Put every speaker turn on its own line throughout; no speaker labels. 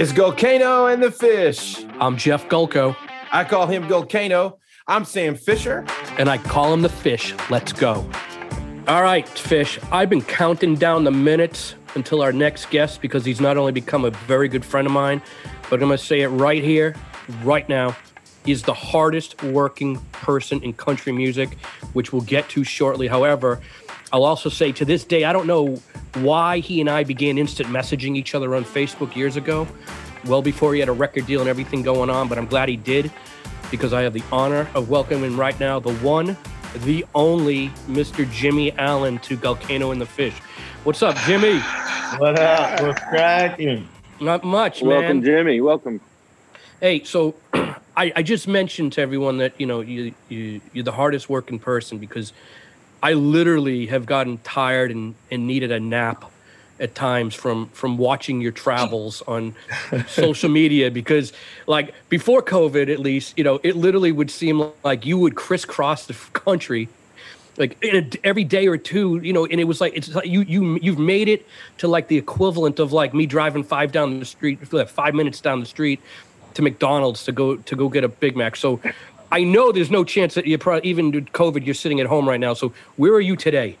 It's Gulkano and the Fish.
I'm Jeff Gulko.
I call him Gulkano. I'm Sam Fisher.
And I call him the Fish. Let's go. All right, Fish. I've been counting down the minutes until our next guest because he's not only become a very good friend of mine, but I'm going to say it right here, right now. He's the hardest working person in country music, which we'll get to shortly. However, I'll also say to this day, I don't know why he and I began instant messaging each other on Facebook years ago, well before he had a record deal and everything going on, but I'm glad he did because I have the honor of welcoming right now the one, the only Mr. Jimmie Allen to Gulkano and the Fish. What's up, Jimmie?
What up? What's cracking?
Not much,
Welcome,
man.
Jimmie. Welcome.
Hey, so I, I just mentioned to everyone that you know you, you you're the hardest working person because I literally have gotten tired and, and needed a nap at times from from watching your travels on social media because like before COVID at least you know it literally would seem like you would crisscross the country like a, every day or two you know and it was like it's like you you you've made it to like the equivalent of like me driving five down the street five minutes down the street to McDonald's to go to go get a Big Mac. So I know there's no chance that you probably even with COVID you're sitting at home right now so where are you today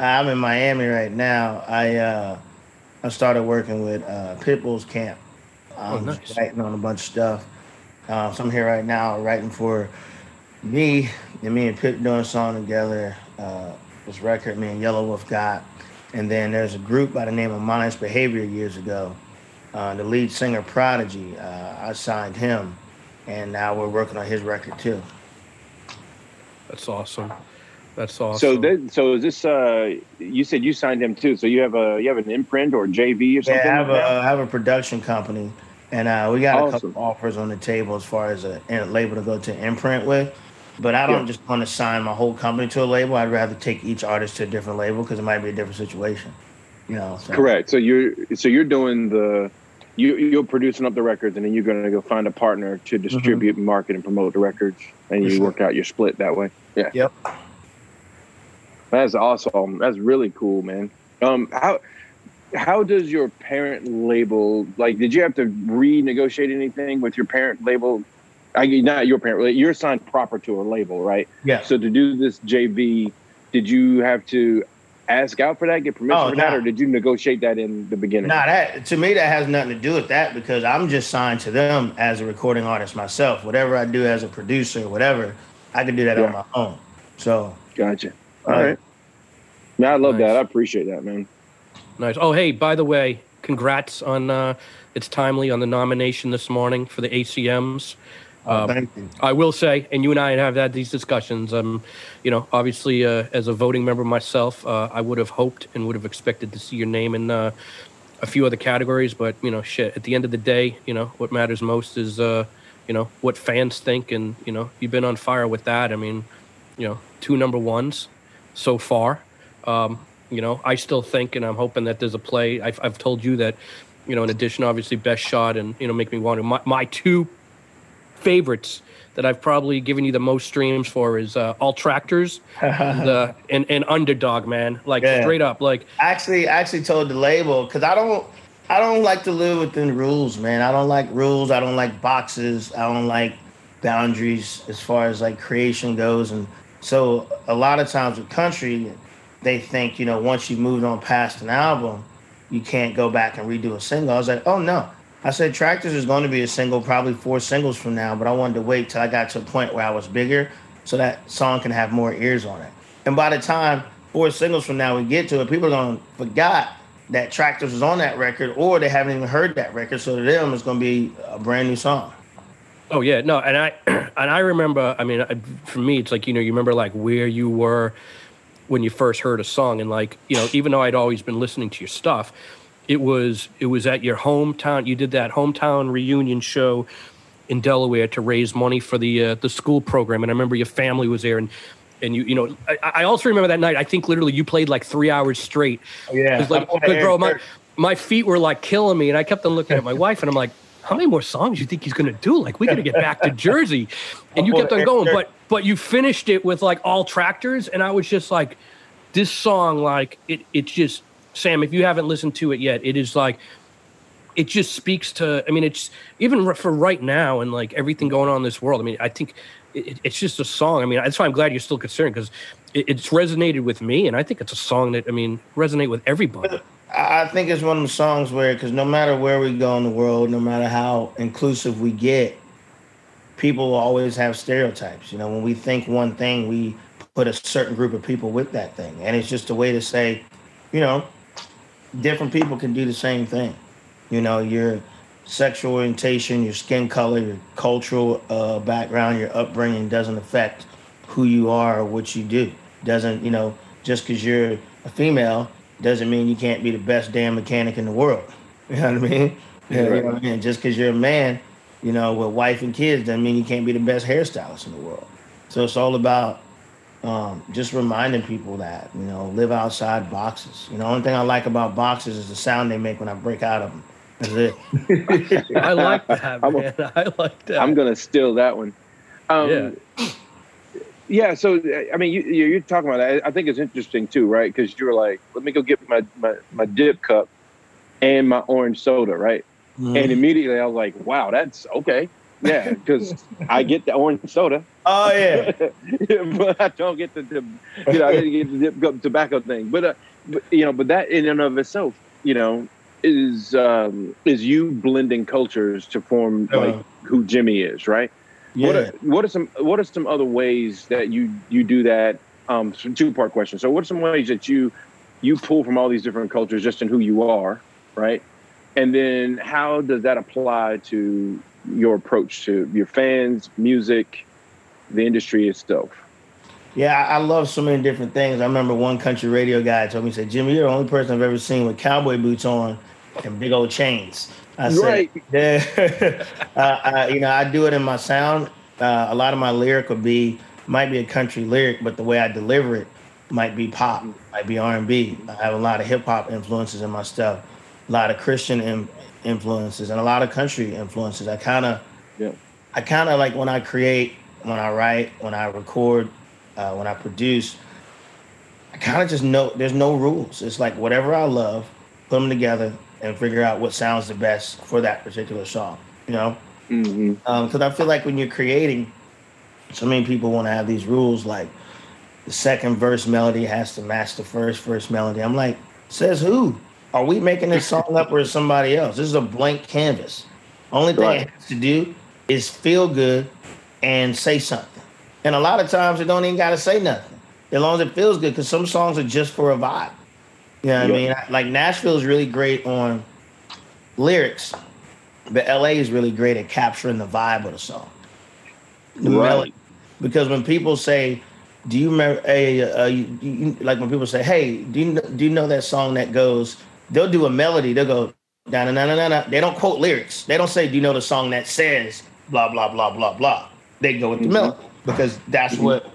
I'm in Miami right now. I uh I started working with uh Pitbull's camp. I'm
Oh,
just
nice.
writing on a bunch of stuff. Um, so I'm here right now writing for me and me and Pip doing a song together. Uh, this record me and Yelawolf got, and then there's a group by the name of Mindless Behavior years ago. Uh, the lead singer Prodigy, uh, I signed him, and now we're working on his record too.
that's awesome that's awesome
So, that, so is this? Uh, you said you signed him too. So you have a you have an imprint or JV or something?
Yeah, I have a,
like that?
I have a production company, and uh, we got a couple offers on the table as far as a, a label to go to imprint with. But I don't
Yeah.
just want to sign my whole company to a label. I'd rather take each artist to a different label because it might be a different situation. You know, so.
Correct. So you're so you're doing the you you're producing up the records and then you're going to go find a partner to distribute, market, and promote the records, and
Mm-hmm.
You
sure.
work out your split that way. Yeah,
Yep.
that's awesome. That's really cool, man. Um, how how does your parent label like? Did you have to renegotiate anything with your parent label? I not your parent. You're signed proper to a label, right?
Yeah.
So to do this JV, did you have to ask out for that, get permission
Oh,
for that, or did you negotiate that in the beginning?
Nah, that to me that has nothing to do with that because I'm just signed to them as a recording artist myself. Whatever I do as a producer, whatever, I can do that
Yeah.
on my own. So
Gotcha. All
Right.
right. Man, I love
Nice.
that. I appreciate that, man.
Nice. Oh, hey, by the way, congrats on uh, it's timely on the nomination this morning for the ACMs. Um. I will say, and you and I have had these discussions. Um, you know, obviously, uh, as a voting member myself, uh, I would have hoped and would have expected to see your name in uh, a few other categories. But you know, shit. At the end of the day, you know, what matters most is, uh, you know, what fans think, and you know, you've been on fire with that. I mean, you know, two number ones so far. Um, you know, I still think, and I'm hoping that there's a play. I've, I've told you that, you know, in addition, obviously, best shot and you know, make me want to. My, my two favorites that I've probably given you the most streams for is uh, all tractors, the and, and underdog man, like
Yeah.
straight up, like
actually I actually told the label because I don't I don't like to live within rules, man. I don't like rules. I don't like boxes. I don't like boundaries as far as like creation goes. And so a lot of times with country, they think you know once you moved on past an album, you can't go back and redo a single. I was like, oh no. I said Tractors is going to be a single, probably four singles from now, but I wanted to wait till I got to a point where I was bigger so that song can have more ears on it. And by the time four singles from now we get to it, people are going to forgot that Tractors was on that record or they haven't even heard that record. So to them, it's going to be a brand new song.
Oh yeah, no, and I and I remember. I mean, for me, it's like you know, you remember like where you were when you first heard a song, and like you know, even though I'd always been listening to your stuff, it was it was at your hometown. You did that hometown reunion show in Delaware to raise money for the uh, the school program, and I remember your family was there, and and you you know, I, I also remember that night. I think literally you played like three hours straight.
Yeah.
Like, bro, my my feet were like killing me, and I kept on looking at my wife, and I'm like, how many more songs you think he's gonna do? Like, we gotta get back to Jersey, and you kept on going, but but you finished it with like all tractors, and I was just like, this song, like it, it's just Sam. If you haven't listened to it yet, it is like. it just speaks to. I mean, it's even for right now and like everything going on in this world. I mean, I think it, it's just a song. I mean, that's why I'm glad you're still concerned because it, it's resonated with me, and I think it's a song that I mean resonate with everybody.
I think it's one of the songs where, because no matter where we go in the world, no matter how inclusive we get, people always have stereotypes. You know, when we think one thing, we put a certain group of people with that thing. And it's just a way to say, you know, different people can do the same thing. You know, your sexual orientation, your skin color, your cultural uh, background, your upbringing doesn't affect who you are or what you do. Doesn't, you know, just because you're a female doesn't mean you can't be the best damn mechanic in the world. You know what I mean? Yeah, You know what I mean? Just because you're a man, you know, with wife and kids doesn't mean you can't be the best hairstylist in the world. So it's all about um, just reminding people that, you know, live outside boxes. You know, only thing I like about boxes is the sound they make when I break out of them. That's it.
I like that,
I'm a-
man. I like that.
I'm gonna steal that one. Um,
Yeah.
yeah. So I mean, you, you- you're talking about that. I think it's interesting too, right? Because you were like, "Let me go get my, my my dip cup and my orange soda," right?
Mm-hmm.
And immediately I was like, "Wow, that's okay." Yeah, because I get the orange soda,
oh yeah.
but I don't get the, the you know I didn't get the dip tobacco thing. But, uh, but you know, but that in and of itself, you know, is um, is you blending cultures to form like
Uh.
who Jimmie is, right? What
Yeah.
are, what are some what are some other ways that you you do that? Um, two part question. So, what are some ways that you you pull from all these different cultures just in who you are, right? And then how does that apply to your approach to your fans, music, the industry itself?
Yeah, I love so many different things. I remember one country radio guy told me, he said, Jimmie, you're the only person I've ever seen with cowboy boots on and big old chains. I said,
Right.
Yeah. uh, I, you know, I do it in my sound. Uh, a lot of my lyric would be, might be a country lyric, but the way I deliver it might be pop, might be R&B. I have a lot of hip hop influences in my stuff, a lot of Christian in, influences, and a lot of country influences. I kind of,
Yeah.
I kind of like when I create, when I write, when I record, uh, when I produce, I kind of just know there's no rules. It's like whatever I love, put them together and figure out what sounds the best for that particular song. You know,
Mm-hmm.
because I feel like when you're creating, so many people want to have these rules like the second verse melody has to match the first verse melody. I'm like, says who? Are we making this song up or is somebody else? This is a blank canvas. Only thing
Right.
it has to do is feel good and say something. And a lot of times it don't even got to say nothing as long as it feels good. Because some songs are just for a vibe. You know what
Yeah.
I mean? Like Nashville is really great on lyrics, but LA is really great at capturing the vibe of the song, the
Right.
melody. Because when people say, "Do you remember?" Hey, uh, you, you, like when people say, "Hey, do you do you know that song that goes?" They'll do a melody. They'll go, "Da na na na na na." They don't quote lyrics. They don't say, "Do you know the song that says blah blah blah blah blah?" They go with the
Mhm.
melody because that's
Mhm.
what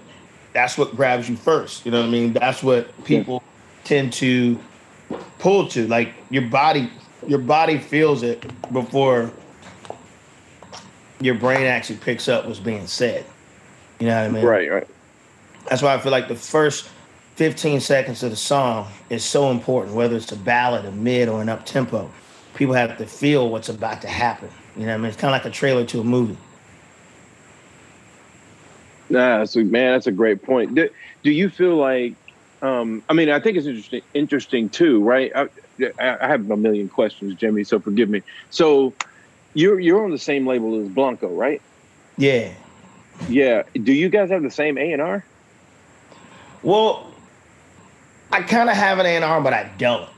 that's what grabs you first. You know what I mean? That's what people tend to pull to. Like your body, your body feels it before your brain actually picks up what's being said. You know what I mean?
Right, right.
That's why I feel like the first 15 seconds of the song is so important, whether it's a ballad, a mid, or an up tempo. People have to feel what's about to happen. You know what I mean? It's kind of like a trailer to a movie.
Nah, that's a, man, that's a great point. Do, do you feel like? Um, I mean, I think it's interesting. Interesting too, right? I, I I have a million questions, Jimmie. So forgive me. So you're you're on the same label as Blanco, right?
Yeah.
Yeah. Do you guys have the same A and R?
Well, I kind of have an A&R, but I don't.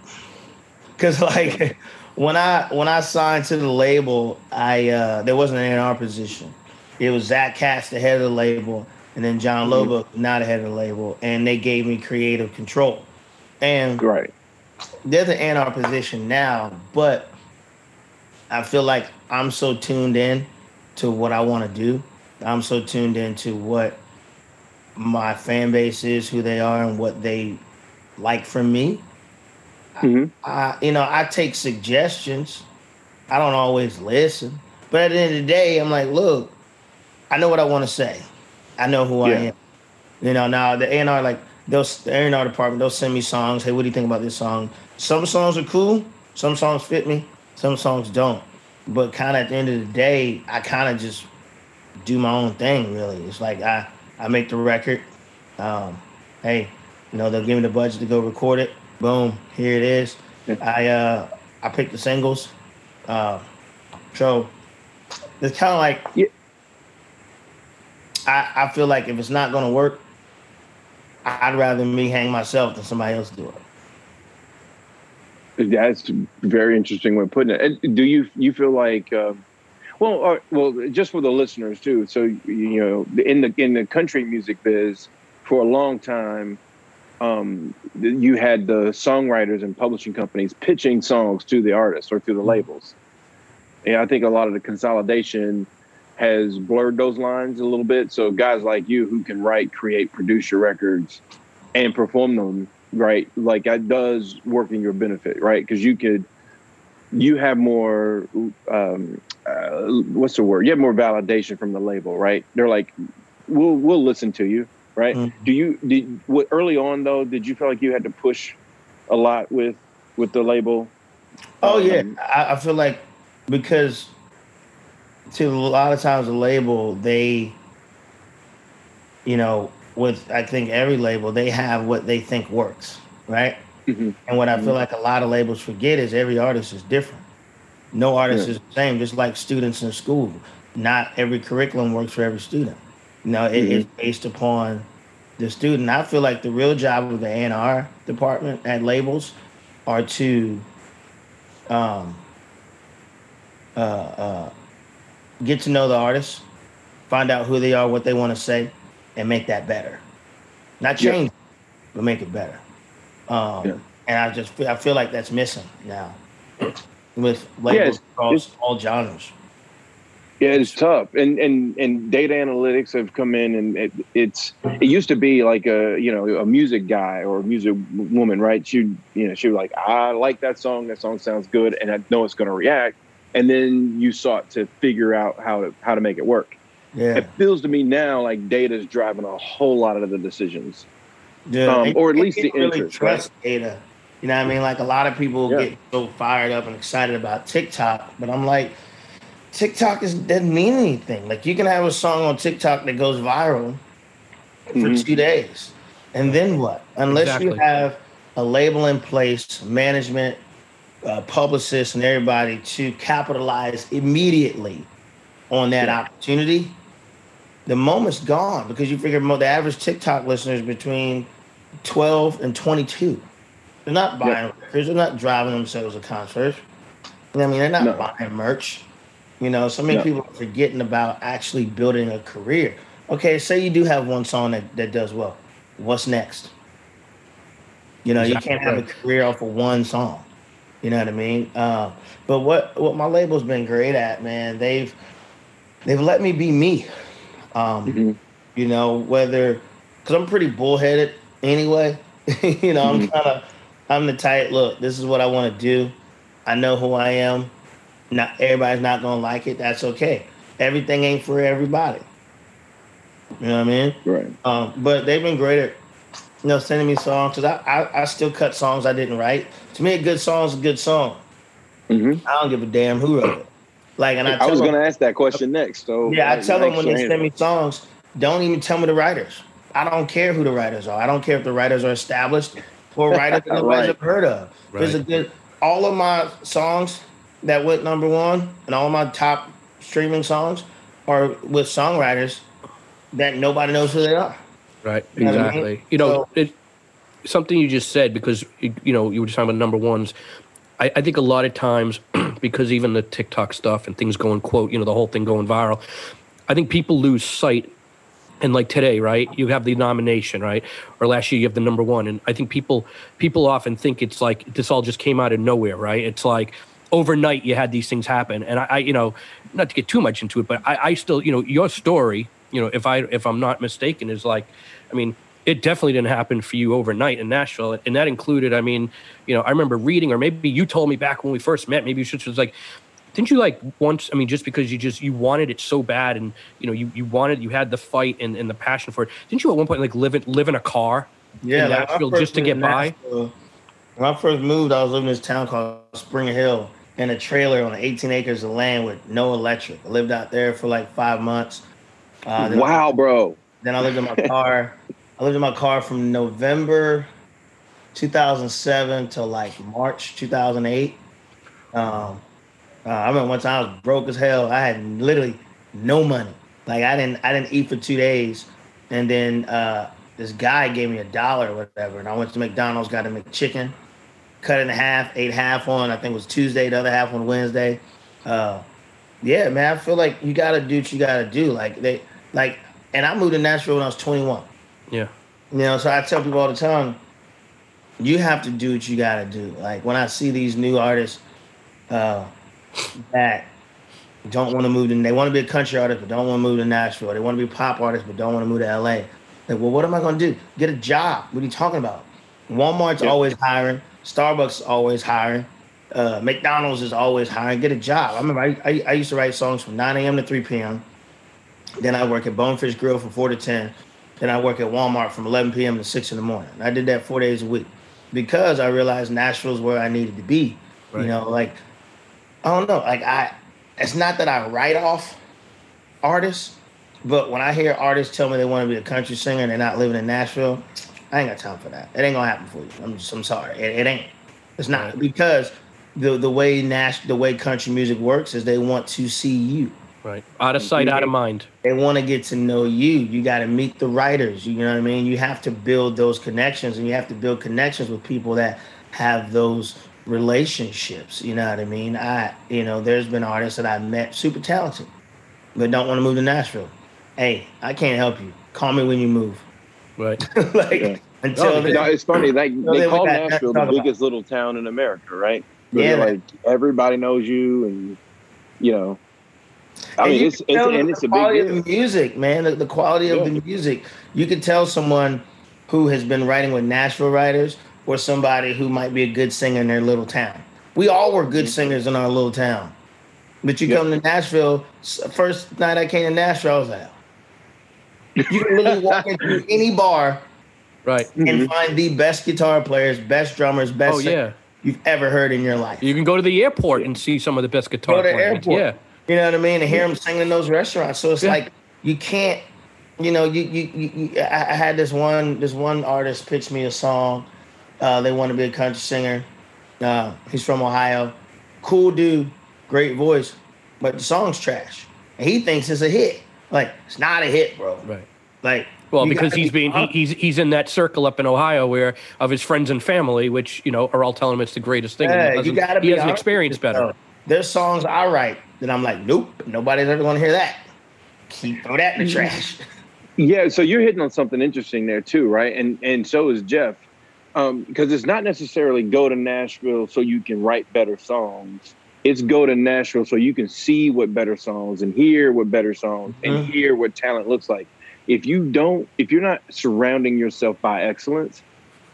Cause like when I when I signed to the label, I uh, there wasn't an A&R position. It was Zach Katz, the head of the label, and then Jon
Mhm.
Loba, not the head of the label, and they gave me creative control. And
Right.
there's an A&R position now, but I feel like I'm so tuned in to what I want to do. I'm so tuned into what my fan base is, who they are, and what they like for me.
hmm
I, you know, I take suggestions. I don't always listen, but at the end of the day, I'm like, look, I know what I want to say. I know who I am. You know, now the A&R, like, they'll, the A&R department, they'll send me songs. Hey, what do you think about this song? Some songs are cool. Some songs fit me. Some songs don't. But kind of at the end of the day, I kind of just do my own thing. Really, it's like I I make the record. Um, hey, you know they'll give me the budget to go record it. Boom, here it is. I uh I pick the singles. Uh, so it's kind of like
Yeah.
I I feel like if it's not gonna work, I'd rather me hang myself than somebody else do it.
That's very interesting way of putting it. And do you you feel like, uh, well, uh, well, just for the listeners too. So you know, in the in the country music biz, for a long time, um, you had the songwriters and publishing companies pitching songs to the artists or to the labels. And I think a lot of the consolidation has blurred those lines a little bit. So guys like you who can write, create, produce your records, and perform them right like that does work in your benefit right? Because you could you have more um uh, what's the word? You have more validation from the label right? They're like we'll we'll listen to you right
Mhm.
do you did what early on though did you feel like you had to push a lot with with the label
Oh yeah,
Um,
I, I feel like because to a lot of times the label they, you know, with I think every label they have what they think works, right?
Mhm.
And what I feel like a lot of labels forget is every artist is different. No artist
Yeah.
is the same. Just like students in school, not every curriculum works for every student. You know, it,
Mhm.
it's based upon the student. I feel like the real job of the A&R department at labels are to um, uh, uh, get to know the artist, find out who they are, what they want to say, and make that better. Not
Yeah.
change, but make it better. Um,
Yeah.
And I just feel, I feel like that's missing now with
Yeah,
labels
it's-
across
it's-
all genres.
Yeah, it's tough, and and and data analytics have come in, and it, it's it used to be like a you know a music guy or a music woman, right? She you know she was like, I like that song, that song sounds good, and I know it's going to react, and then you sought to figure out how to how to make it work.
Yeah,
It feels to me now like data is driving a whole lot of the decisions.
yeah.
um, or at least the
really
interest,
trust data. You know what I mean? Like a lot of people
Yeah.
get so fired up and excited about TikTok, but I'm like, TikTok is doesn't mean anything. Like you can have a song on TikTok that goes viral for
Mhm.
two days, and then what? Unless you have a label in place, management, uh, publicists, and everybody to capitalize immediately on that
Yeah.
opportunity, the moment's gone because you figure the average TikTok listener is between 12 and 22. They're not buying records. They're not driving themselves to concerts. You know what I mean? They're not
No.
buying merch. You know, so many
No.
people are forgetting about actually building a career. Okay, say you do have one song that, that does well. What's next? You know,
Exactly
you can't have a career off of one song. You know what I mean? Uh, but what what my label's been great at, man, they've they've let me be me. Um,
Mhm.
you know, whether because I'm pretty bullheaded anyway. you know, I'm
Mhm.
kind of I'm the type. Look, this is what I want to do. I know who I am. Not everybody's not gonna like it. That's okay. Everything ain't for everybody. You know what I mean?
Right.
Um, but they've been great at you know sending me songs because I, I I still cut songs I didn't write. To me, a good song is a good song.
hmm
I don't give a damn who wrote it. Like, and I,
I, was
them-
going to ask that question next. So
yeah, I tell them when they send me songs, don't even tell me the writers. I don't care who the writers are. I don't care if the writers are established or writers that nobody's
Right.
ever heard of. There's a good all of my songs that went number one and all my top streaming songs are with songwriters that nobody knows who they are.
Right.
You what I mean?
Exactly. You know,
So-
it, something you just said because you you know you were just talking about number ones. I, I think a lot of times because even the TikTok stuff and things going quote, you know, the whole thing going viral. I think people lose sight. And like today, right? You have the nomination, right? Or last year you have the number one. And I think people people often think it's like this all just came out of nowhere, right? It's like overnight you had these things happen. And I, I you know, not to get too much into it, but I, I still, you know, your story, you know, if I if I'm not mistaken, is like, I mean, it definitely didn't happen for you overnight in Nashville, and that included, I mean, you know, I remember reading, or maybe you told me back when we first met, maybe you should was like, didn't you like once? I mean, just because you just you wanted it so bad, and you know, you you wanted, you had the fight and, and the passion for it. Didn't you at one point like live in live in a car?
Yeah,
in
like,
Nashville just to get by?
Nashville- When I first moved, I was living in this town called Spring Hill, in a trailer on 18 acres of land with no electric. I lived out there for like five months. Uh,
wow, bro.
then I lived in my car. I lived in my car from November 2007 to like March 2008. Um, uh, I remember one time I was broke as hell. I had literally no money. Like I didn't I didn't eat for two days, and then uh, this guy gave me a dollar or whatever, and I went to McDonald's, got a McChicken, cut in half, ate half on I think it was Tuesday, the other half on Wednesday. Uh, yeah, man, I feel like you gotta do what you gotta do. Like they like, and I moved to Nashville when I was 21.
Yeah.
You know, so I tell people all the time, you have to do what you got to do. Like when I see these new artists uh, that don't want to move to, they want to be a country artist but don't want to move to Nashville. They want to be a pop artist but don't want to move to LA. Like, well, what am I to do? Get a job? What are you talking about? Walmart's
Yeah.
always hiring. Starbucks is always hiring. Uh, McDonald's is always hiring. Get a job. I remember I, I, I used to write songs from 9 a.m. to 3 p.m. Then I work at Bonefish Grill from 4 to 10. Then I work at Walmart from 11 p.m. to 6 in the morning. I did that four days a week because I realized Nashville's where I needed to be.
Right.
You know, like I don't know, like I. It's not that I write off artists, but when I hear artists tell me they want to be a country singer and they're not living in Nashville, I ain't got time for that. It ain't gonna happen for you. I'm just, I'm sorry, it, it ain't. It's not because the the way Nash the way country music works is they want to see you.
Right. Out of sight, out of mind.
They want to get to know you. You got to meet the writers. You know what I mean? You have to build those connections, and you have to build connections with people that have those relationships. You know what I mean? I, you know, there's been artists that I met super talented, but don't want to move to Nashville. Hey, I can't help you. Call me when you move.
Right.
like
Yeah.
until
No,
then,
No, it's funny. Like
No,
they
they-
call
got
Nashville the
about.
biggest little town in America, right?
Yeah,
they're
man.
like everybody knows you, and you know. I
And
mean,
you
it's,
can
it's
tell
and
the
it's a
quality
big
of
deal.
the music, man. The, the quality of
Yeah.
the music. You can tell someone who has been writing with Nashville writers or somebody who might be a good singer in their little town. We all were good mm-hmm. singers in our little town, but you
Yeah.
come to Nashville. First night I came to Nashville, I was like, you can literally walk into any bar
Right.
Mm-hmm.
and find the best guitar players, best drummers, best
Oh yeah.
you've ever heard in your life.
You can go to the airport and see some of the best guitar
Go to
players.
airport.
Yeah.
You know what I mean? And hear them singing in those restaurants. So it's
Yeah.
like you can't, you know, you you, you, you I, I had this one this one artist pitch me a song. Uh, they want to be a country singer. Uh, he's from Ohio. Cool dude, great voice, but the song's trash. And he thinks it's a hit. Like it's not a hit, bro.
Right.
Like
Well, because
gotta
he's
be
being he, he's he's in that circle up in Ohio where of his friends and family, which you know are all telling him it's the greatest thing.
Yeah, you gotta
he
be
hasn't
honest
experienced better.
yourself. There's songs I write that I'm like, nope, nobody's ever gonna hear that. Keep throw that in the mm-hmm. trash.
Yeah, so you're hitting on something interesting there too, right? And and so is Jeff, um, because it's not necessarily go to Nashville so you can write better songs. It's go to Nashville so you can see what better songs and hear what better songs and
Mhm.
hear what talent looks like. If you don't, if you're not surrounding yourself by excellence,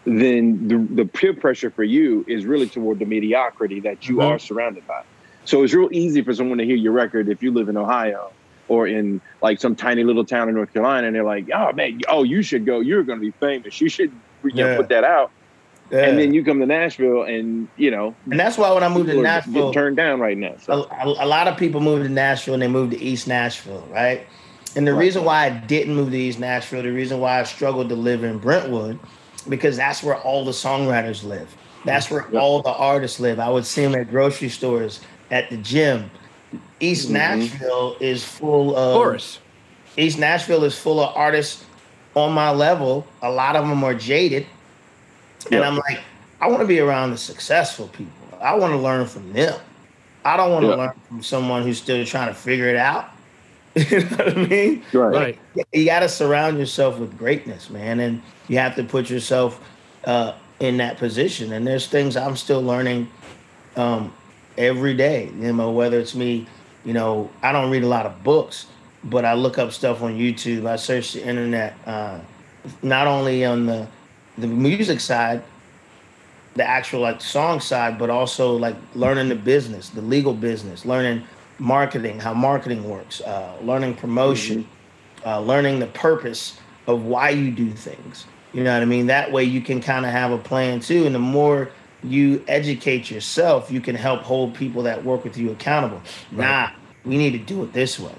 then the, the peer pressure for you is really toward the mediocrity that you
Mhm.
are surrounded by. So it's real easy for someone to hear your record if you live in Ohio or in like some tiny little town in North Carolina, and they're like, "Oh man, oh you should go. You're going to be famous. You should you know,
Yeah.
put that out."
Yeah.
And then you come to Nashville, and you know,
and that's why when I moved to Nashville,
getting turned down right now.
a,
So
a, a lot of people moved to Nashville and they moved to East Nashville, right? And the
Right.
reason why I didn't move to East Nashville, the reason why I struggled to live in Brentwood, because that's where all the songwriters live. That's where
Yep.
all the artists live. I would see them at grocery stores, at the gym. East
Mhm.
Nashville is full of
Chorus.
East Nashville is full of artists on my level. A lot of them are jaded. And I'm like, I want to be around the successful people. I want to learn from them. I don't want to
Yep.
learn from someone who's still trying to figure it out. you know what I mean?
Right.
You got to surround yourself with greatness, man. And you have to put yourself uh, in that position. And there's things I'm still learning um, every day. You know, whether it's me, you know, I don't read a lot of books, but I look up stuff on YouTube. I search the internet, uh, not only on the the music side, the actual like song side, but also like learning the business, the legal business, learning marketing, how marketing works, uh, learning promotion, uh, learning the purpose of why you do things. You know what I mean? That way you can kind of have a plan too. And the more you educate yourself, you can help hold people that work with you accountable. Nah, we need to do it this way.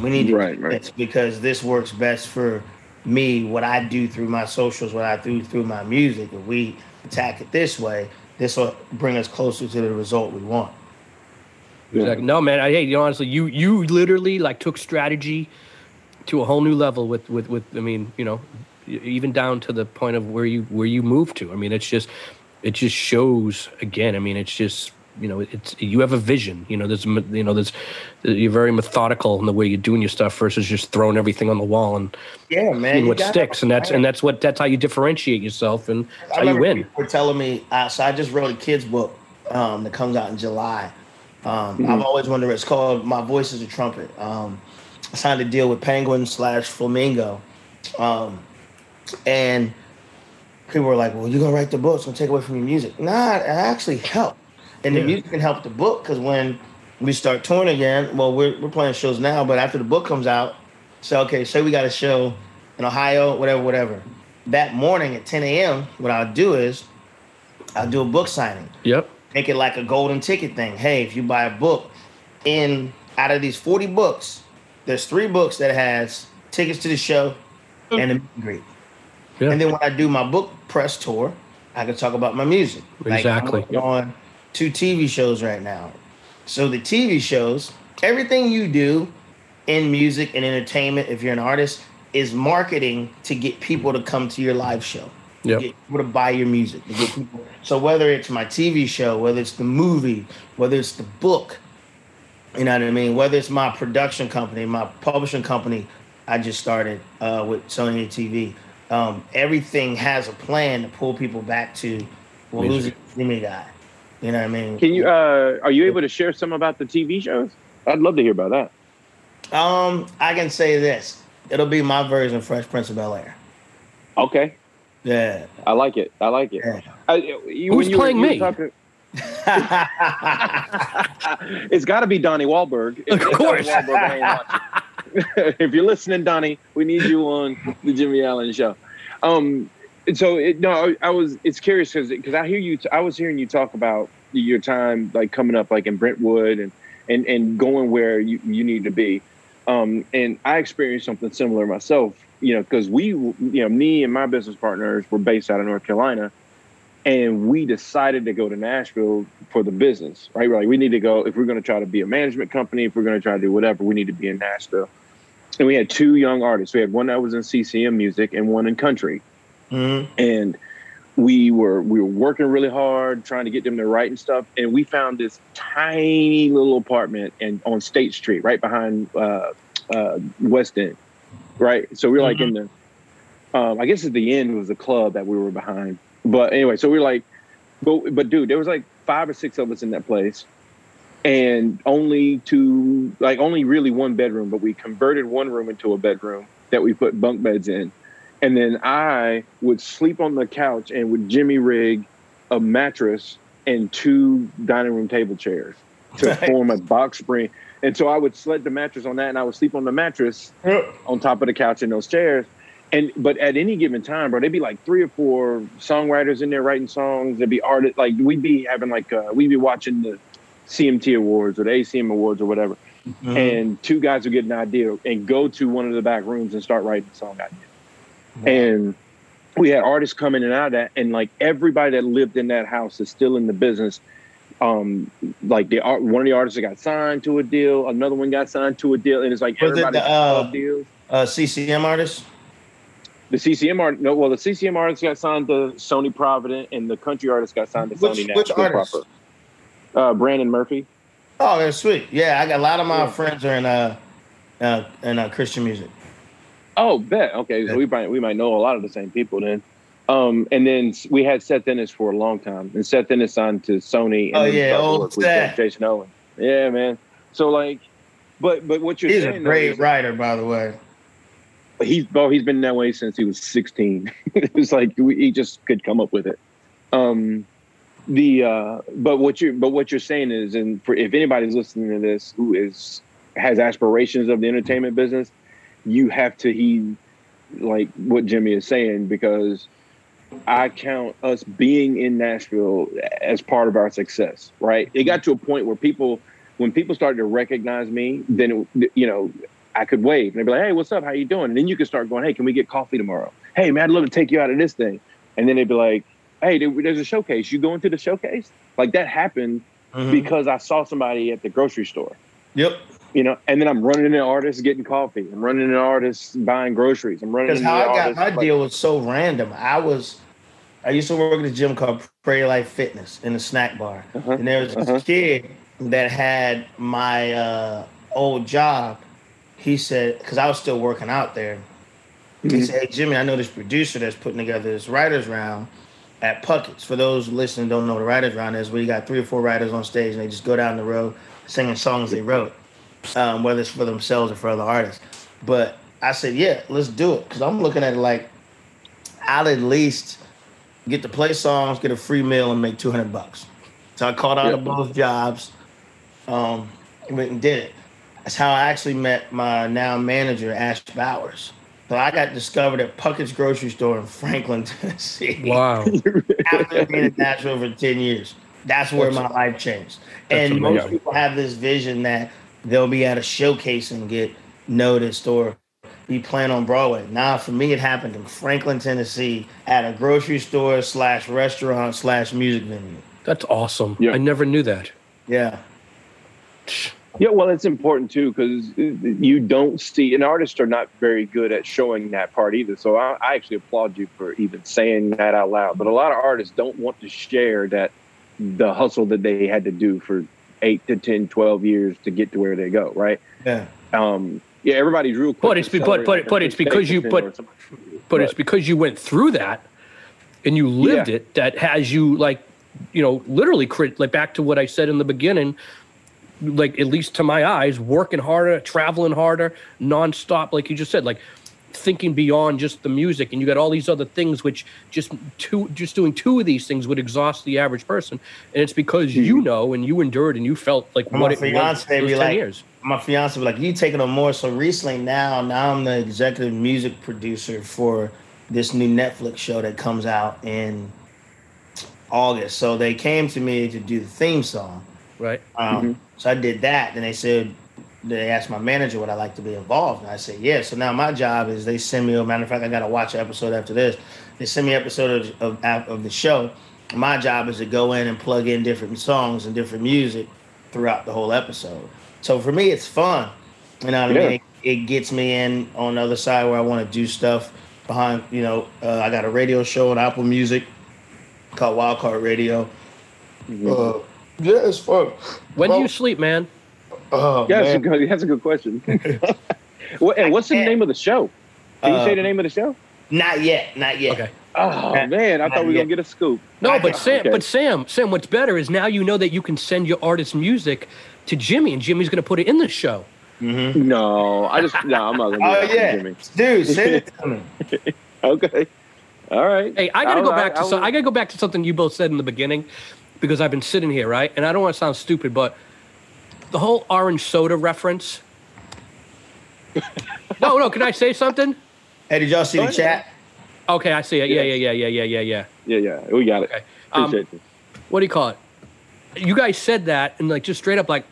We need to
Right,
do
right.
because this works best for me, what I do through my socials, what I do through my music. If we attack it this way, this will bring us closer to the result we want.
Exactly. No, man. I hey, you know, honestly, you you literally like took strategy to a whole new level with with with. I mean, you know, even down to the point of where you where you moved to. I mean, it's just it just shows again. I mean, it's just you know, it's you have a vision. You know, there's you know, there's you're very methodical in the way you're doing your stuff versus just throwing everything on the wall and
Yeah, man.
seeing what sticks. And that's and that's what that's how you differentiate yourself and how you win.
People were telling me, uh, so I just wrote a kids book um, that comes out in July. Um,
Mm-hmm.
I've always wondered. It's called "My Voice Is a Trumpet." Um, I signed a deal with Penguin slash Flamingo, um, and people were like, "Well, you're gonna write the book, it's gonna take away from your music." Nah, it actually helped, and the
Yeah.
music can help the book because when we start touring again, well, we're we're playing shows now, but after the book comes out, so okay, say we got a show in Ohio, whatever, whatever. That morning at 10 a.m., what I'll do is I'll do a book signing.
Yep.
Make it like a golden ticket thing. Hey, if you buy a book, in out of these 40 books, there's three books that has tickets to the show and a meet and greet.
Yeah.
And then when I do my book press tour, I can talk about my music.
Exactly.
Like on two TV shows right now. So the TV shows, everything you do in music and entertainment, if you're an artist, is marketing to get people to come to your live show.
Yep.
Get people to buy your music. To get people. So whether it's my TV show, whether it's the movie, whether it's the book, you know what I mean. Whether it's my production company, my publishing company, I just started uh, with Sony TV. Um, everything has a plan to pull people back to, well, who's the Jimmie guy? You know what I mean?
Can you? Uh, are you able to share some about the TV shows? I'd love to hear about that.
Um, I can say this. It'll be my version of Fresh Prince of Bel Air.
Okay,
Yeah.
I like it. I like it.
Yeah.
I, you,
Who's
when you were-
playing
you were
me?
talking- it's got to be Donnie Wahlberg.
Of
it's
course.
Donnie Wahlberg, I ain't watching. if you're listening, Donnie, we need you on the Jimmie Allen show. Um, and so it, no, I, was. It's curious because because I hear you. T- I was hearing you talk about your time like coming up like in Brentwood and and and going where you you need to be. Um, and I experienced something similar myself. You know, because we, you know, me and my business partners were based out of North Carolina, and we decided to go to Nashville for the business. Right, We're like we need to go if we're going to try to be a management company. If we're going to try to do whatever, we need to be in Nashville. And we had two young artists. We had one that was in CCM music and one in country
Mhm.
and we were we were working really hard trying to get them to write and stuff. And we found this tiny little apartment and on state street right behind uh, uh, west end right? So we were like in the um, i guess at the end was the club that we were behind. But anyway so we were like but, but dude there was like five or six of us in that place. And only two like only really one bedroom but we converted one room into a bedroom that we put bunk beds in and then I would sleep on the couch and would Jimmy rig a mattress and two dining room table chairs to
Nice.
form a box spring. And so I would sled the mattress on that and I would sleep on the mattress on top of the couch in those chairs. And but at any given time, bro, there'd be like three or four songwriters in there writing songs. There'd be artists like we'd be having like uh, we'd be watching the CMT awards or the ACM awards or whatever.
Mhm.
And two guys would get an idea and go to one of the back rooms and start writing a song idea and we had artists coming in and out of that and like everybody that lived in that house is still in the business um like the art one of the artists that got signed to a deal another one got signed to a deal and it's like
Was it
everybody
the, uh,
deals
uh, CCM artist.
the CCM art no well the CCM artist got signed to Sony Provident and the country artist got signed to
Which-
Sony
which
Nashville
artist?
proper uh Brandon Murphy
Oh, that's sweet. Yeah, I got a lot of my
Yeah.
friends are in uh, uh in uh, Christian music.
Oh, bet. Okay, so we might we might know a lot of the same people then. Um, and then we had Seth Ennis for a long time, and Seth Ennis signed to Sony. And
Oh, yeah, old Seth.
Jason Owen. Yeah, man. So like, but but what you're
He's
saying
a great
is-
writer, by the way.
he's oh he's been that way since he was 16 it was like we- he just could come up with it um the uh but what you but what you're saying is and for if anybody's listening to this who is has aspirations of the entertainment business you have to heed like what jimmy is saying because I count us being in Nashville as part of our success. Right? It got to a point where people, when people started to recognize me, then it, you know I could wave and they'd be like, "Hey, what's up? How you doing?" And then you could start going, "Hey, can we get coffee tomorrow?" "Hey, man, I'd love to take you out of this thing." And then they'd be like, "Hey, there's a showcase. You going to the showcase?" Like that happened
Mhm.
because I saw somebody at the grocery store.
Yep.
You know, and then I'm running into artists getting coffee. I'm running into artists buying groceries. I'm running
Because
into
how I got my
like-
deal was so random. I was, I used to work at a gym called Prairie Life Fitness in a snack bar,
Uh-huh,
and there was this
uh-huh.
kid that had my uh, old job. He said, because I was still working out there. He
Mhm.
said, "Hey Jimmie, I know this producer that's putting together this writers round at Puckett's. For those listening don't know what a writers round is, where you got three or four writers on stage and they just go down the road singing songs they wrote, um, whether it's for themselves or for other artists. But I said, yeah, let's do it because I'm looking at it like I'll at least get to play songs, get a free meal, and make 200 bucks. So I called out
Yeah.
of both jobs, um, and went and did it. That's how I actually met my now manager, Ash Bowers. So I got discovered at Puckett's grocery store in Franklin, Tennessee.
Wow.
After being in Nashville for 10 years. That's where my life changed.
That's
And most people have this vision that they'll be at a showcase and get noticed or be playing on Broadway. Nah, for me, it happened in Franklin, Tennessee at a grocery store slash restaurant slash music venue.
That's awesome.
Yeah.
I never knew that.
Yeah.
Yeah, well, it's important too because you don't see, and artists are not very good at showing that part either. So I, I actually applaud you for even saying that out loud. But a lot of artists don't want to share that the hustle that they had to do for eight to 10, 12 years to get to where they go, right?
Yeah.
Um, yeah, everybody's real quick.
But it's be- but- but- but it's because you-
thing
but- But it's because you went through that and you lived
Yeah.
it that has you like, you know, literally crit like back to what I said in the beginning, like at least to my eyes, working harder, traveling harder, nonstop, like you just said, like thinking beyond just the music and you got all these other things which just two just doing two of these things would exhaust the average person and it's because you know and you endured and you felt like
My
what it
fiance
was
be
10
like,
years
my fiance was like, "You taking on more?" So recently, now, now I'm the executive music producer for this new Netflix show that comes out in August. So they came to me to do the theme song.
right
Um, So I did that. and they said they asked my manager would I like to be involved, and I said yeah. So now my job is they send me. A matter of fact, I got to watch an episode after this. They send me an episode of, of of the show. My job is to go in and plug in different songs and different music throughout the whole episode. So for me, it's fun. You know what
Yeah.
I mean? It, it gets me in on the other side where I want to do stuff behind. You know, uh, I got a radio show on Apple Music called Wildcard Radio. Uh, yeah, it's fun.
when do you sleep man
Oh,
Yeah, that's a good, that's a good question. What- and what's the name of the show? Can you
Uh,
say the name of the show?
Not yet, not yet.
okay
Oh
Yeah.
man, I thought we were
Yeah.
gonna get a scoop.
No,
I
but
can-
Sam,
okay.
but Sam, Sam, what's better is now you know that you can send your artist music to Jimmie, and Jimmie's going to put it in the show.
No, I just no, I'm not gonna. Do
Oh
that to
yeah,
Jimmie.
dude, send it to me.
Okay. All right.
Hey, I got to
I'll-
go back to
I'll-
so, I got to go back to something you both said in the beginning, because I've been sitting here, right, and I don't want to sound stupid, but the whole orange soda reference. no, no, can I say something?
Hey, did y'all see the chat?
Okay, I see it. Yeah, yeah, yeah, yeah, yeah, yeah, yeah.
Yeah, yeah, we got it.
Okay. Um,
you.
what do you call it? You guys said that, and like just straight up, like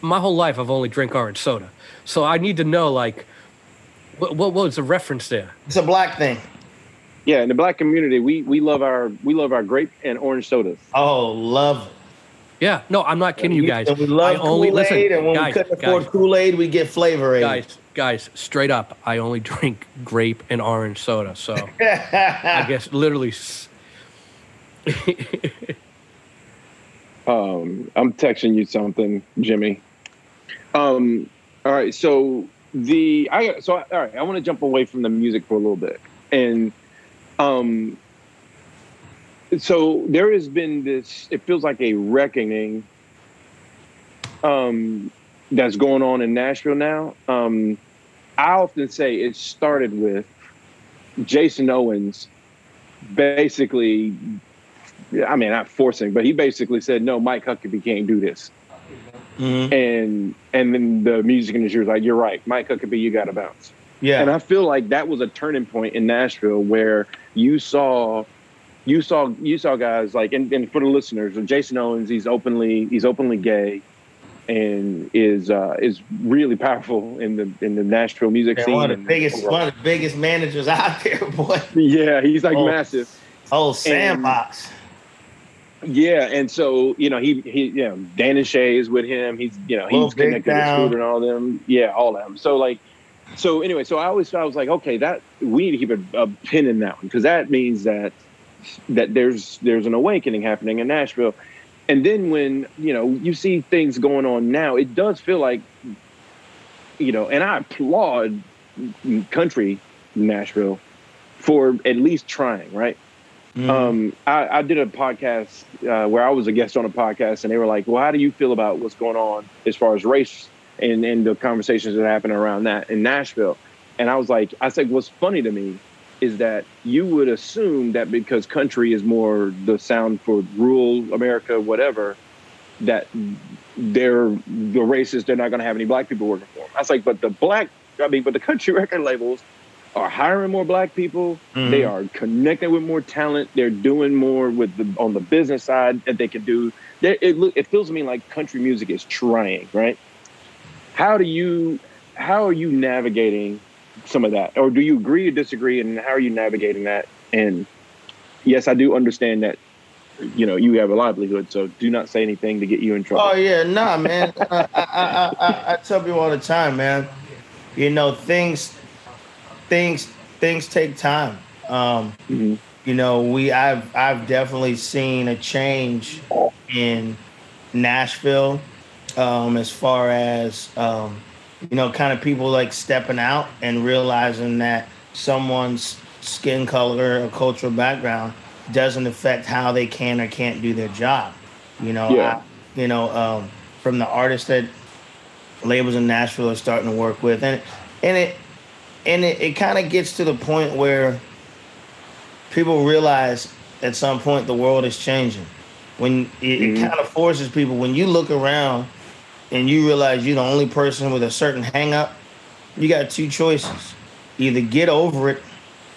my whole life I've only drank orange soda, so I need to know like what what, what was the reference there?
It's a black thing.
Yeah, in the black community, we we love our we love our grape and orange sodas.
Oh, love it.
Yeah, no, I'm not kidding you guys.
We love
I only
Kool Aid,
listen,
and when
guys,
we couldn't afford
guys,
Kool Aid, we get Flavor Aid.
guys, guys, straight up, I only drink grape and orange soda. So I guess literally.
Um, I'm texting you something, Jimmie. Um, all right, so the I so all right, I want to jump away from the music for a little bit, and um, so there has been this. It feels like a reckoning. Um, that's going on in Nashville now. Um, I often say it started with Jason Owens basically I mean, not forcing, but he basically said, "No, Mike Huckabee can't do this."
Mhm.
And and then the music industry was like, "You're right, Mike Huckabee, you got to bounce."
Yeah.
And I feel like that was a turning point in Nashville where you saw you saw you saw guys like and, and for the listeners, Jason Owens, he's openly he's openly gay and is uh, is really powerful in the in the Nashville music
Yeah,
scene.
one of the
and-
biggest one of the biggest managers out there, boy.
Yeah, he's like
Oh.
massive.
Oh, sandbox.
Yeah, and so you know he he you know Dan and Shay is with him. He's you know he's connected with. Scooter and all them. Yeah, all of them. So like, so anyway, so I always I was like, okay, that we need to keep a, a pin in that one because that means that that there's there's an awakening happening in Nashville. And then when you know you see things going on now, it does feel like you know, and I applaud country Nashville for at least trying, right?
Mhm.
Um, I, I did a podcast uh, where I was a guest on a podcast, and they were like, "Well, how do you feel about what's going on as far as race and and the conversations that happen around that in Nashville?" And I was like, "I said, what's funny to me is that you would assume that because country is more the sound for rural America, whatever, that they're the racist. They're not going to have any black people working for them." I was like, "But the black, I mean, but the country record labels." Are hiring more black people.
Mhm.
They are connecting with more talent. They're doing more with the on the business side that they can do. They, it it feels to me like country music is trying, right? How do you how are you navigating some of that, or do you agree or disagree? And how are you navigating that? And yes, I do understand that you know you have a livelihood, so do not say anything to get you in trouble.
Oh yeah, nah, man. I, I, I, I, tell people all the time, man. You know, things, things, things take time. Um,
Mhm.
you know, we I've I've definitely seen a change in Nashville, um, as far as um, you know, kind of people like stepping out and realizing that someone's skin color or cultural background doesn't affect how they can or can't do their job. You know,
Yeah.
I, you know, um, from the artists that labels in Nashville are starting to work with, and and it and it, it kind of gets to the point where people realize at some point the world is changing. When it,
Mhm.
it kind of forces people, when you look around and you realize you're the only person with a certain hang up, you got two choices. Either get over it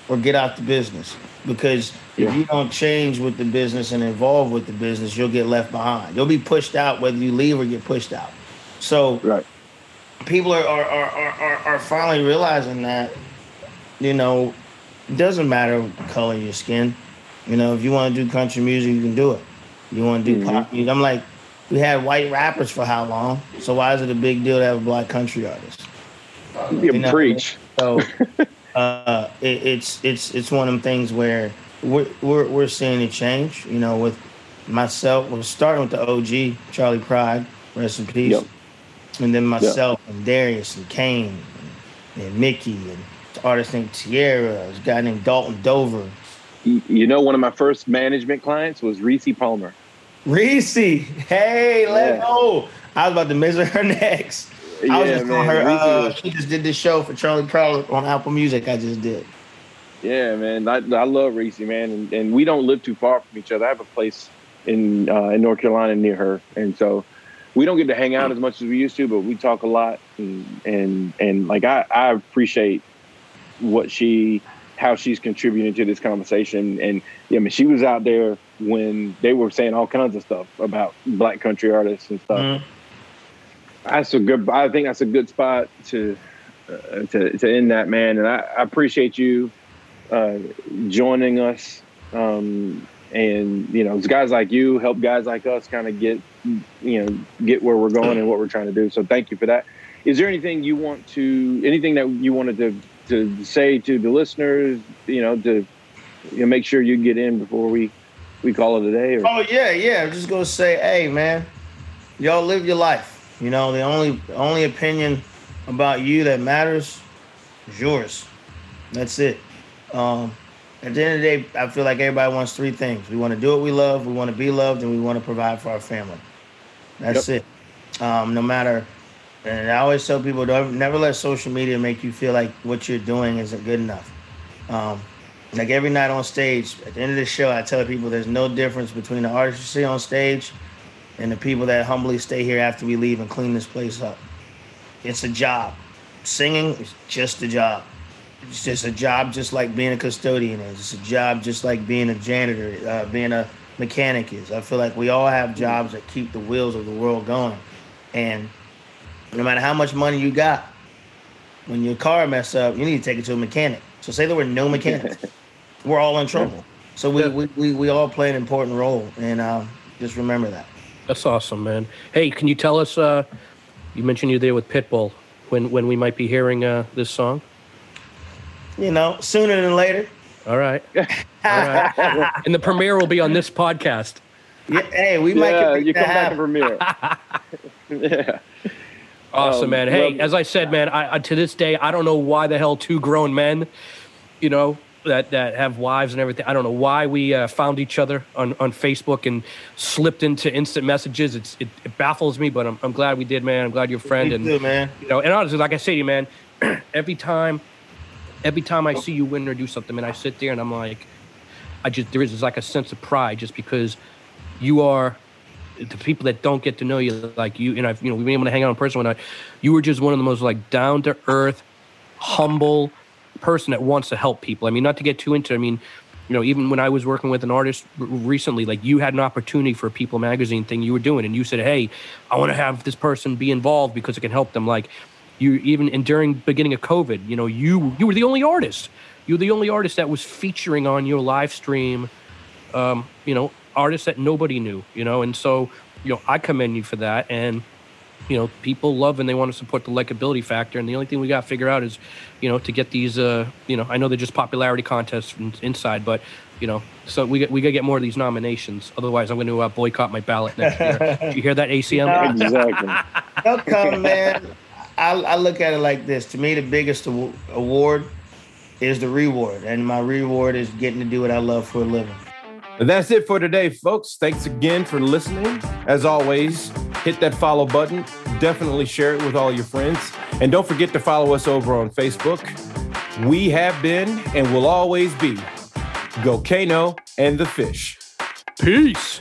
or get out the business. Because
Yeah.
if you don't change with the business and involve with the business, you'll get left behind. You'll be pushed out whether you leave or get pushed out. So
Right.
people are are, are, are, are finally realizing that, you know, it doesn't matter the color of your skin. You know, if you want to do country music, you can do it. You want to do
Mhm.
pop music. I'm like, we had white rappers for how long? So why is it a big deal to have a black country artist?
You
know,
preach.
So uh, it, it's it's it's one of them things where we're, we're we're seeing a change. You know, with myself, we're starting with the OG Charley Pride, rest in peace,
Yep.
and then myself and Darius and Kane and, and Mickey and artist named Tiera, this guy named Dalton Dover,
You you know, one of my first management clients was Rissi Palmer.
Rissi. Hey, let
Yeah.
go. I was about to measure her next. I was
Yeah,
just
man,
on her. Uh, she just did this show for Charley Pride on Apple Music. I just did.
Yeah, man, I, I love Rissi, man, and, and we don't live too far from each other. I have a place in uh, in North Carolina near her, and so we don't get to hang out as much as we used to, but we talk a lot, and and, and like I, I appreciate what she how she's contributing to this conversation, and yeah, I mean, she was out there when they were saying all kinds of stuff about black country artists and stuff.
Mhm.
That's a good. I think that's a good spot to uh, to to end that, man. And I, I appreciate you uh, joining us. Um, and you know, guys like you help guys like us kind of get you know get where we're going and what we're trying to do. So thank you for that. Is there anything you want to anything that you wanted to to say to the listeners? You know, to you know, make sure you get in before we we call it a day. Or,
Oh yeah, yeah. I'm just gonna say, hey man, y'all live your life. You know, the only only opinion about you that matters is yours. That's it. Um, at the end of the day, I feel like everybody wants three things. We want to do what we love, we want to be loved, and we want to provide for our family. That's it. Um, no matter and I always tell people don't never let social media make you feel like what you're doing isn't good enough. Um, like every night on stage, at the end of the show, I tell people there's no difference between the artists you see on stage and the people that humbly stay here after we leave and clean this place up. It's a job. Singing is just a job. it's just a job, just like being a custodian is. It's a job, just like being a janitor, uh, being a mechanic is. I feel like we all have jobs that keep the wheels of the world going, and no matter how much money you got, when your car mess up, you need to take it to a mechanic. So say there were no mechanics, we're all in trouble. So we, we, we, we all play an important role, and uh, just remember that.
That's awesome, man. Hey, can you tell us? Uh, you mentioned you're there with Pitbull. When when we might be hearing uh, this song?
You know, sooner than later.
All right. All right. and the premiere will be on this podcast.
Yeah, hey, we might
yeah,
get
you come
that
back and premiere. yeah.
Awesome,
Um,
man. Hey,
well-
as I said, man, I, I to this day I don't know why the hell two grown men, you know, that that have wives and everything. I don't know why we uh, found each other on, on Facebook and slipped into instant messages. It's it, it baffles me, but I'm, I'm glad we did, man. I'm glad you're a friend
Me
and
too, man.
you know, and honestly, like I say to you, man, every time, every time I see you win or do something, and I sit there and I'm like, I just there is like a sense of pride just because you are the people that don't get to know you like you and I've you know we've been able to hang out in person when I you were just one of the most like down to earth, humble person that wants to help people. I mean, not to get too into. I mean, you know, even when I was working with an artist recently, like you had an opportunity for a People Magazine thing you were doing, and you said, "Hey, I want to have this person be involved because it can help them." Like you, even and during beginning of COVID, you know, you you were the only artist. You were the only artist that was featuring on your live stream. Um, you know, artists that nobody knew. You know, and so you know, I commend you for that. And you know, people love and they want to support the likability factor. And the only thing we got to figure out is, you know, to get these, uh, you know, I know they're just popularity contests in, inside, but, you know, so we get, we got to get more of these nominations. Otherwise, I'm going to uh, boycott my ballot next year. Did you hear that, ACM?
Exactly.
They'll come, man. I, I look at it like this. To me, the biggest award is the reward, and my reward is getting to do what I love for a living.
That's it for today, folks. Thanks again for listening. As always, hit that follow button. Definitely share it with all your friends. And don't forget to follow us over on Facebook. We have been and will always be Gulkano and the Fish.
Peace.